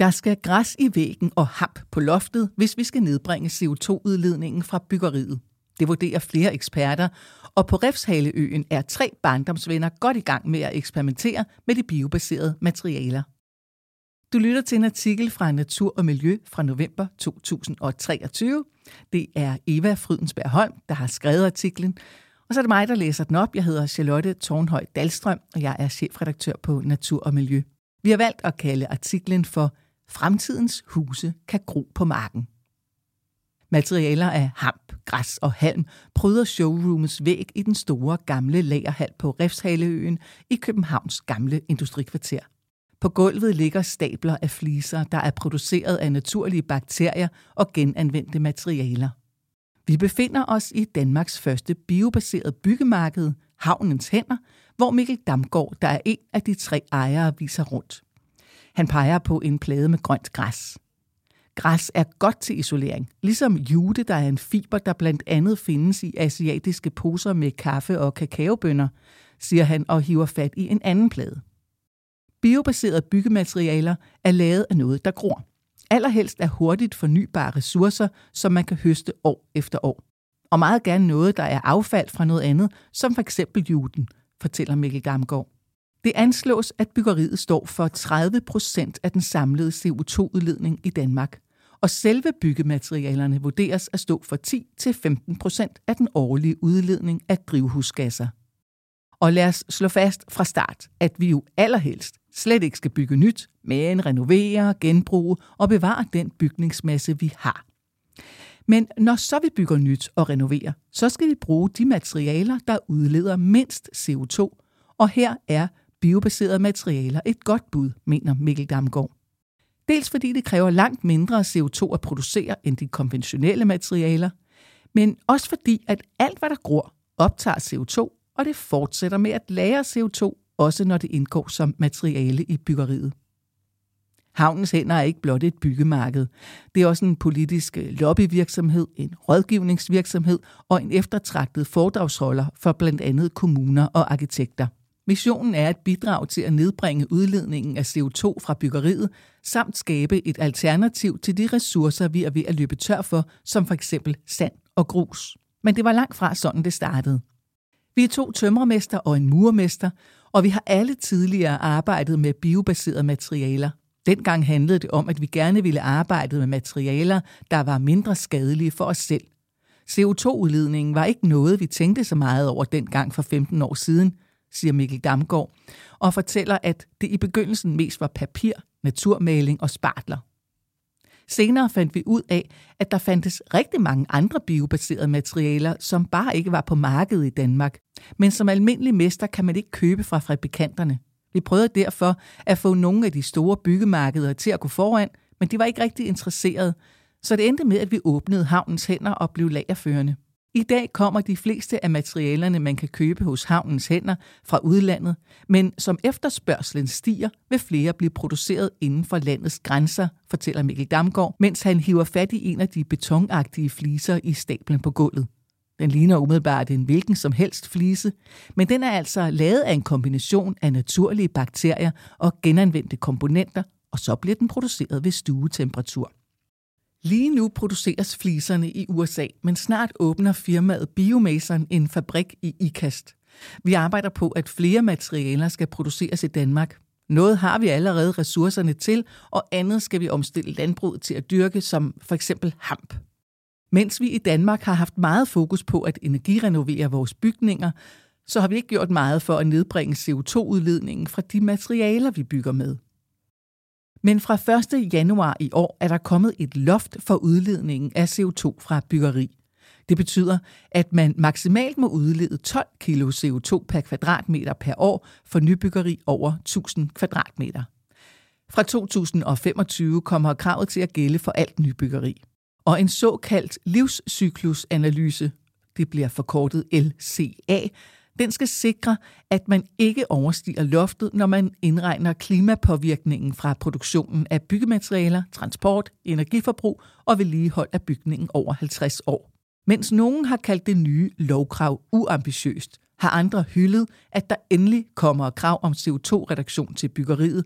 Der skal græs i væggen og hap på loftet, hvis vi skal nedbringe CO2-udledningen fra byggeriet. Det vurderer flere eksperter, og på Refshaleøen er tre barndomsvenner godt i gang med at eksperimentere med de biobaserede materialer. Du lytter til en artikel fra Natur og Miljø fra november 2023. Det er Eva Frydensberg Holm, der har skrevet artiklen, og så er det mig, der læser den op. Jeg hedder Charlotte Tornhøj Dalstrøm, og jeg er chefredaktør på Natur og Miljø. Vi har valgt at kalde artiklen for Fremtidens huse kan gro på marken. Materialer af hamp, græs og halm pryder showroomets væg i den store gamle lagerhal på Refshaleøen i Københavns gamle industrikvarter. På gulvet ligger stabler af fliser, der er produceret af naturlige bakterier og genanvendte materialer. Vi befinder os i Danmarks første biobaserede byggemarked, Havnens Hænder, hvor Mikkel Damgaard, der er en af de tre ejere, viser rundt. Han peger på en plade med grønt græs. Græs er godt til isolering, ligesom jute, der er en fiber, der blandt andet findes i asiatiske poser med kaffe og kakaobønner, siger han og hiver fat i en anden plade. Biobaserede byggematerialer er lavet af noget, der gror. Allerhelst er hurtigt fornybare ressourcer, som man kan høste år efter år. Og meget gerne noget, der er affald fra noget andet, som for eksempel juden, fortæller Mikkel Damgaard. Det anslås, at byggeriet står for 30 procent af den samlede CO2-udledning i Danmark. Og selve byggematerialerne vurderes at stå for 10-15 procent af den årlige udledning af drivhusgasser. Og lad os slå fast fra start, at vi jo allerhelst slet ikke skal bygge nyt, men renovere, genbruge og bevare den bygningsmasse, vi har. Men når så vi bygger nyt og renoverer, så skal vi bruge de materialer, der udleder mindst CO2, og her er biobaserede materialer et godt bud, mener Mikkel Damgaard. Dels fordi det kræver langt mindre CO2 at producere end de konventionelle materialer, men også fordi, at alt hvad der gror, optager CO2, og det fortsætter med at lære CO2, også når det indgår som materiale i byggeriet. Havnens hænder er ikke blot et byggemarked. Det er også en politisk øh, lobbyvirksomhed, en rådgivningsvirksomhed og en eftertragtet foredragsholder for blandt andet kommuner og arkitekter. Missionen er at bidrage til at nedbringe udledningen af CO2 fra byggeriet, samt skabe et alternativ til de ressourcer, vi er ved at løbe tør for, som for eksempel sand og grus. Men det var langt fra sådan, det startede. Vi er to tømmermester og en murmester, og vi har alle tidligere arbejdet med biobaserede materialer. Dengang handlede det om, at vi gerne ville arbejde med materialer, der var mindre skadelige for os selv. CO2-udledningen var ikke noget, vi tænkte så meget over dengang for 15 år siden – siger Mikkel Damgaard, og fortæller, at det i begyndelsen mest var papir, naturmaling og spartler. Senere fandt vi ud af, at der fandtes rigtig mange andre biobaserede materialer, som bare ikke var på markedet i Danmark. Men som almindelig mester kan man ikke købe fra fabrikanterne. Vi prøvede derfor at få nogle af de store byggemarkeder til at gå foran, men de var ikke rigtig interesserede, så det endte med, at vi åbnede havnens hænder og blev lagerførende. I dag kommer de fleste af materialerne, man kan købe hos havnens hænder fra udlandet, men som efterspørgselen stiger, vil flere blive produceret inden for landets grænser, fortæller Mikkel Damgaard, mens han hiver fat i en af de betonagtige fliser i stablen på gulvet. Den ligner umiddelbart en hvilken som helst flise, men den er altså lavet af en kombination af naturlige bakterier og genanvendte komponenter, og så bliver den produceret ved stuetemperatur. Lige nu produceres fliserne i USA, men snart åbner firmaet Biomason en fabrik i IKAST. Vi arbejder på, at flere materialer skal produceres i Danmark. Noget har vi allerede ressourcerne til, og andet skal vi omstille landbruget til at dyrke, som for eksempel hamp. Mens vi i Danmark har haft meget fokus på at energirenovere vores bygninger, så har vi ikke gjort meget for at nedbringe CO2-udledningen fra de materialer, vi bygger med. Men fra 1. januar i år er der kommet et loft for udledningen af CO2 fra byggeri. Det betyder, at man maksimalt må udlede 12 kg CO2 per kvadratmeter per år for nybyggeri over 1000 kvadratmeter. Fra 2025 kommer kravet til at gælde for alt nybyggeri. Og en såkaldt livscyklusanalyse, det bliver forkortet LCA, den skal sikre, at man ikke overstiger loftet, når man indregner klimapåvirkningen fra produktionen af byggematerialer, transport, energiforbrug og vedligehold af bygningen over 50 år. Mens nogen har kaldt det nye lovkrav uambitiøst, har andre hyldet, at der endelig kommer krav om CO2-reduktion til byggeriet,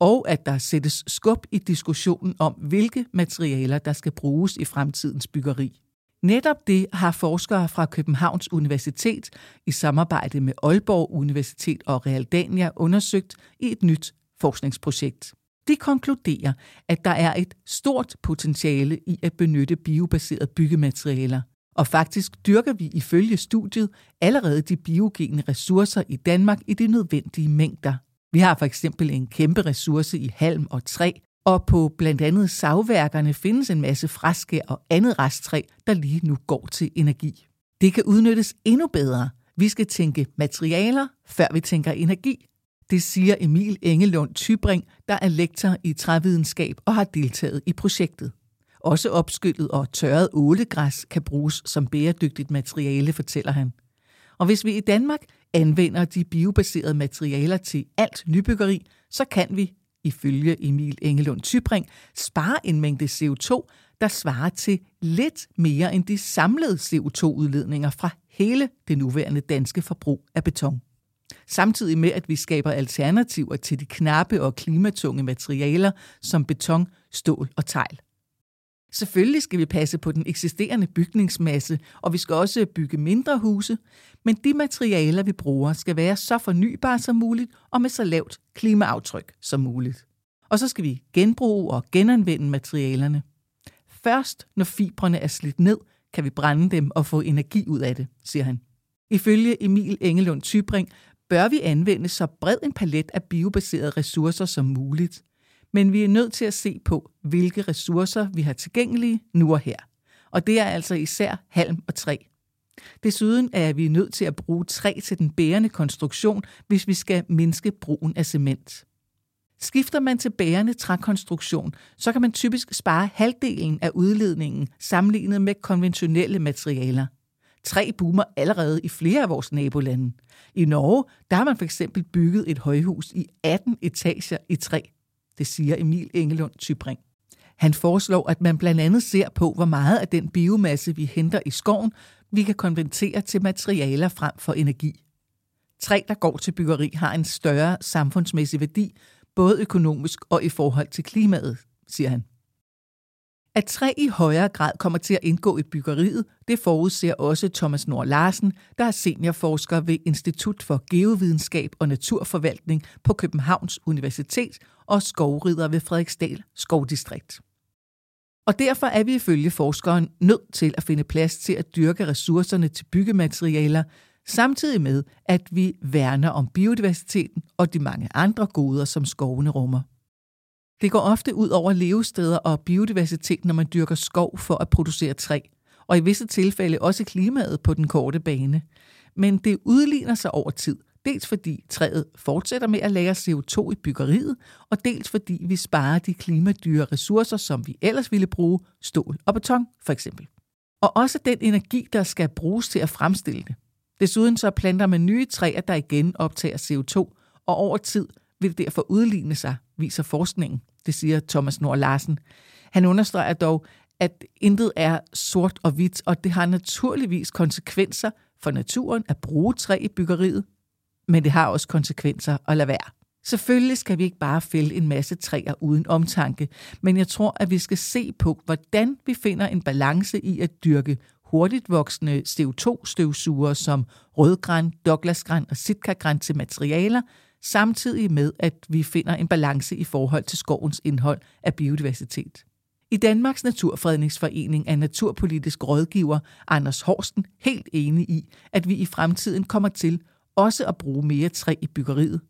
og at der sættes skub i diskussionen om, hvilke materialer, der skal bruges i fremtidens byggeri. Netop det har forskere fra Københavns Universitet i samarbejde med Aalborg Universitet og Realdania undersøgt i et nyt forskningsprojekt. De konkluderer, at der er et stort potentiale i at benytte biobaserede byggematerialer. Og faktisk dyrker vi ifølge studiet allerede de biogene ressourcer i Danmark i de nødvendige mængder. Vi har for eksempel en kæmpe ressource i halm og træ, og på blandt andet savværkerne findes en masse fraske og andet resttræ, der lige nu går til energi. Det kan udnyttes endnu bedre. Vi skal tænke materialer, før vi tænker energi. Det siger Emil Engelund Tybring, der er lektor i trævidenskab og har deltaget i projektet. Også opskyllet og tørret ålegræs kan bruges som bæredygtigt materiale, fortæller han. Og hvis vi i Danmark anvender de biobaserede materialer til alt nybyggeri, så kan vi, ifølge Emil Engelund Tybring, spare en mængde CO2, der svarer til lidt mere end de samlede CO2-udledninger fra hele det nuværende danske forbrug af beton. Samtidig med, at vi skaber alternativer til de knappe og klimatunge materialer som beton, stål og tegl. Selvfølgelig skal vi passe på den eksisterende bygningsmasse, og vi skal også bygge mindre huse, men de materialer, vi bruger, skal være så fornybare som muligt og med så lavt klimaaftryk som muligt. Og så skal vi genbruge og genanvende materialerne. Først når fibrene er slidt ned, kan vi brænde dem og få energi ud af det, siger han. Ifølge Emil Engelund Tybring bør vi anvende så bred en palet af biobaserede ressourcer som muligt – men vi er nødt til at se på, hvilke ressourcer vi har tilgængelige nu og her. Og det er altså især halm og træ. Desuden er vi nødt til at bruge træ til den bærende konstruktion, hvis vi skal mindske brugen af cement. Skifter man til bærende trækonstruktion, så kan man typisk spare halvdelen af udledningen sammenlignet med konventionelle materialer. Træ boomer allerede i flere af vores nabolande. I Norge der har man for eksempel bygget et højhus i 18 etager i træ. Det siger Emil Engelund Tybring. Han foreslår, at man blandt andet ser på, hvor meget af den biomasse, vi henter i skoven, vi kan konvertere til materialer frem for energi. Træ, der går til byggeri, har en større samfundsmæssig værdi, både økonomisk og i forhold til klimaet, siger han. At træ i højere grad kommer til at indgå i byggeriet, det forudser også Thomas Nord Larsen, der er seniorforsker ved Institut for Geovidenskab og Naturforvaltning på Københavns Universitet og skovrider ved Frederiksdal Skovdistrikt. Og derfor er vi ifølge forskeren nødt til at finde plads til at dyrke ressourcerne til byggematerialer, samtidig med, at vi værner om biodiversiteten og de mange andre goder, som skovene rummer. Det går ofte ud over levesteder og biodiversitet, når man dyrker skov for at producere træ, og i visse tilfælde også klimaet på den korte bane. Men det udligner sig over tid, dels fordi træet fortsætter med at lære CO2 i byggeriet, og dels fordi vi sparer de klimadyre ressourcer, som vi ellers ville bruge, stål og beton for eksempel. Og også den energi, der skal bruges til at fremstille det. Desuden så planter man nye træer, der igen optager CO2, og over tid vil det derfor udligne sig, viser forskningen. Det siger Thomas Nord Larsen. Han understreger dog, at intet er sort og hvidt, og det har naturligvis konsekvenser for naturen at bruge træ i byggeriet, men det har også konsekvenser at lade være. Selvfølgelig skal vi ikke bare fælde en masse træer uden omtanke, men jeg tror, at vi skal se på, hvordan vi finder en balance i at dyrke hurtigt voksende CO2-støvsugere som rødgran, douglasgran og sitkagran til materialer, samtidig med, at vi finder en balance i forhold til skovens indhold af biodiversitet. I Danmarks Naturfredningsforening er naturpolitisk rådgiver Anders Horsten helt enig i, at vi i fremtiden kommer til også at bruge mere træ i byggeriet.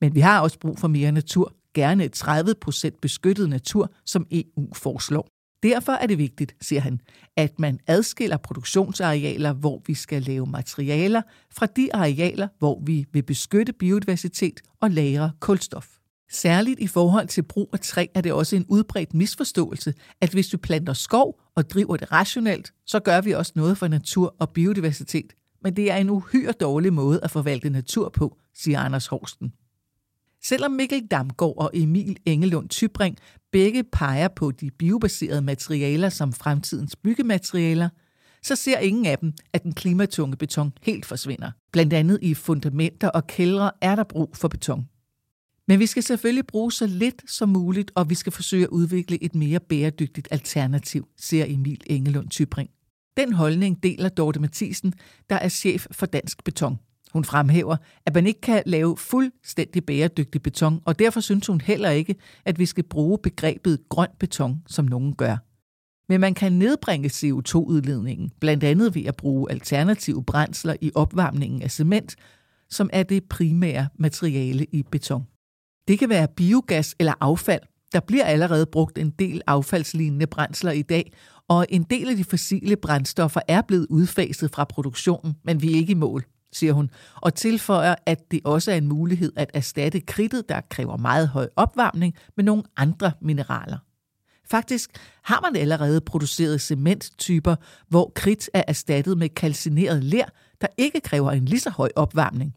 Men vi har også brug for mere natur, gerne 30% beskyttet natur, som EU foreslår. Derfor er det vigtigt, siger han, at man adskiller produktionsarealer, hvor vi skal lave materialer, fra de arealer, hvor vi vil beskytte biodiversitet og lagre kulstof. Særligt i forhold til brug af træ er det også en udbredt misforståelse, at hvis vi planter skov og driver det rationelt, så gør vi også noget for natur og biodiversitet. Men det er en uhyre dårlig måde at forvalte natur på, siger Anders Horsten. Selvom Mikkel Damgaard og Emil Engelund Tybring begge peger på de biobaserede materialer som fremtidens byggematerialer, så ser ingen af dem, at den klimatunge beton helt forsvinder. Blandt andet i fundamenter og kældre er der brug for beton. Men vi skal selvfølgelig bruge så lidt som muligt, og vi skal forsøge at udvikle et mere bæredygtigt alternativ, siger Emil Engelund Tybring. Den holdning deler Dorte Mathisen, der er chef for Dansk Beton. Hun fremhæver, at man ikke kan lave fuldstændig bæredygtig beton, og derfor synes hun heller ikke, at vi skal bruge begrebet grøn beton, som nogen gør. Men man kan nedbringe CO2-udledningen, blandt andet ved at bruge alternative brændsler i opvarmningen af cement, som er det primære materiale i beton. Det kan være biogas eller affald. Der bliver allerede brugt en del affaldslignende brændsler i dag, og en del af de fossile brændstoffer er blevet udfaset fra produktionen, men vi er ikke i mål, siger hun, og tilføjer, at det også er en mulighed at erstatte kridtet, der kræver meget høj opvarmning, med nogle andre mineraler. Faktisk har man allerede produceret cementtyper, hvor kridt er erstattet med kalcineret ler, der ikke kræver en lige så høj opvarmning.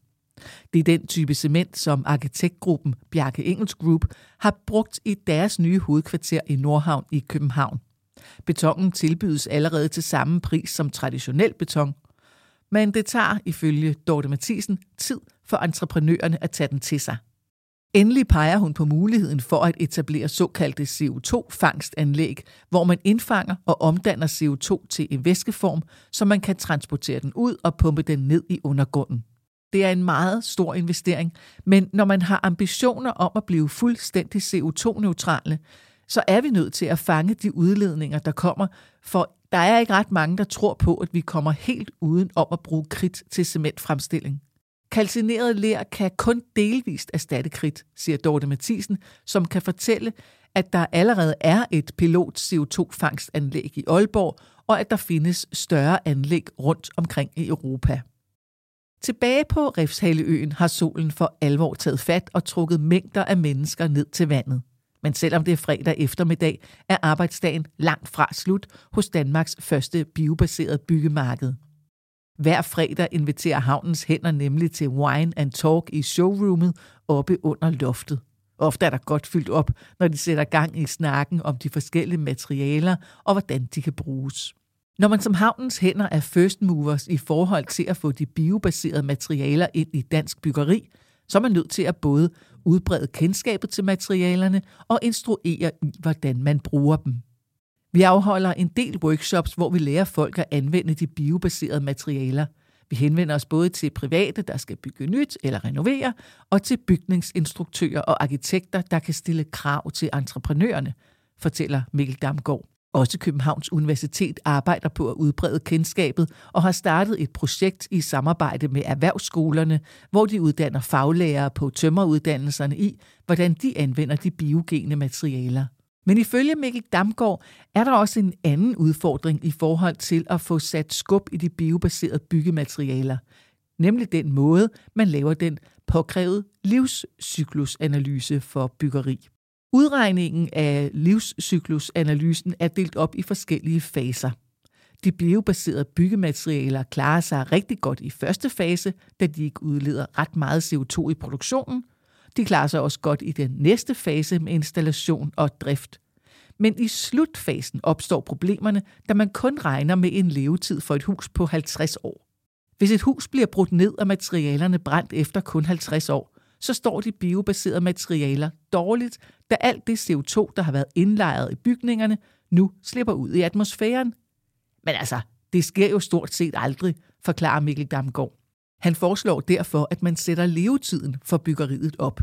Det er den type cement, som arkitektgruppen Bjarke Engels Group har brugt i deres nye hovedkvarter i Nordhavn i København. Betongen tilbydes allerede til samme pris som traditionel beton, men det tager ifølge Dorte Mathisen tid for entreprenørerne at tage den til sig. Endelig peger hun på muligheden for at etablere såkaldte CO2-fangstanlæg, hvor man indfanger og omdanner CO2 til en væskeform, så man kan transportere den ud og pumpe den ned i undergrunden. Det er en meget stor investering, men når man har ambitioner om at blive fuldstændig CO2-neutrale, så er vi nødt til at fange de udledninger, der kommer, for der er ikke ret mange, der tror på, at vi kommer helt uden om at bruge kridt til cementfremstilling. Kalcineret ler kan kun delvist erstatte kridt, siger Dorte Mathisen, som kan fortælle, at der allerede er et pilot CO2-fangstanlæg i Aalborg, og at der findes større anlæg rundt omkring i Europa. Tilbage på Refshaleøen har solen for alvor taget fat og trukket mængder af mennesker ned til vandet. Men selvom det er fredag eftermiddag, er arbejdsdagen langt fra slut hos Danmarks første biobaserede byggemarked. Hver fredag inviterer havnens hænder nemlig til wine and talk i showroomet oppe under loftet. Ofte er der godt fyldt op, når de sætter gang i snakken om de forskellige materialer og hvordan de kan bruges. Når man som havnens hænder er first movers i forhold til at få de biobaserede materialer ind i dansk byggeri, så er man nødt til at både udbrede kendskabet til materialerne og instruere i, hvordan man bruger dem. Vi afholder en del workshops, hvor vi lærer folk at anvende de biobaserede materialer. Vi henvender os både til private, der skal bygge nyt eller renovere, og til bygningsinstruktører og arkitekter, der kan stille krav til entreprenørerne, fortæller Mikkel Damgaard. Også Københavns Universitet arbejder på at udbrede kendskabet og har startet et projekt i samarbejde med erhvervsskolerne, hvor de uddanner faglærere på tømmeruddannelserne i, hvordan de anvender de biogene materialer. Men ifølge Mikkel Damgaard er der også en anden udfordring i forhold til at få sat skub i de biobaserede byggematerialer, nemlig den måde, man laver den påkrævede livscyklusanalyse for byggeri. Udregningen af livscyklusanalysen er delt op i forskellige faser. De biobaserede byggematerialer klarer sig rigtig godt i første fase, da de ikke udleder ret meget CO2 i produktionen. De klarer sig også godt i den næste fase med installation og drift. Men i slutfasen opstår problemerne, da man kun regner med en levetid for et hus på 50 år. Hvis et hus bliver brudt ned og materialerne brændt efter kun 50 år, så står de biobaserede materialer dårligt, da alt det CO2, der har været indlejret i bygningerne, nu slipper ud i atmosfæren. Men altså, det sker jo stort set aldrig, forklarer Mikkel Damgaard. Han foreslår derfor, at man sætter levetiden for byggeriet op.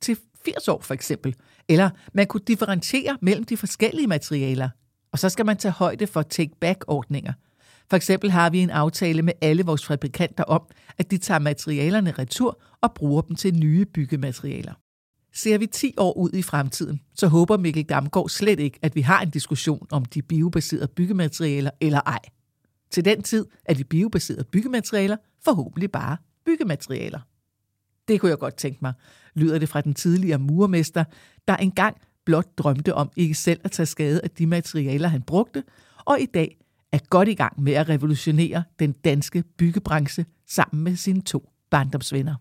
Til 80 år for eksempel. Eller man kunne differentiere mellem de forskellige materialer. Og så skal man tage højde for take-back-ordninger – for eksempel har vi en aftale med alle vores fabrikanter om, at de tager materialerne retur og bruger dem til nye byggematerialer. Ser vi 10 år ud i fremtiden, så håber Mikkel Damgaard slet ikke, at vi har en diskussion om de biobaserede byggematerialer eller ej. Til den tid er de biobaserede byggematerialer forhåbentlig bare byggematerialer. Det kunne jeg godt tænke mig, lyder det fra den tidligere murmester, der engang blot drømte om ikke selv at tage skade af de materialer, han brugte, og i dag er godt i gang med at revolutionere den danske byggebranche sammen med sine to barndomsvenner.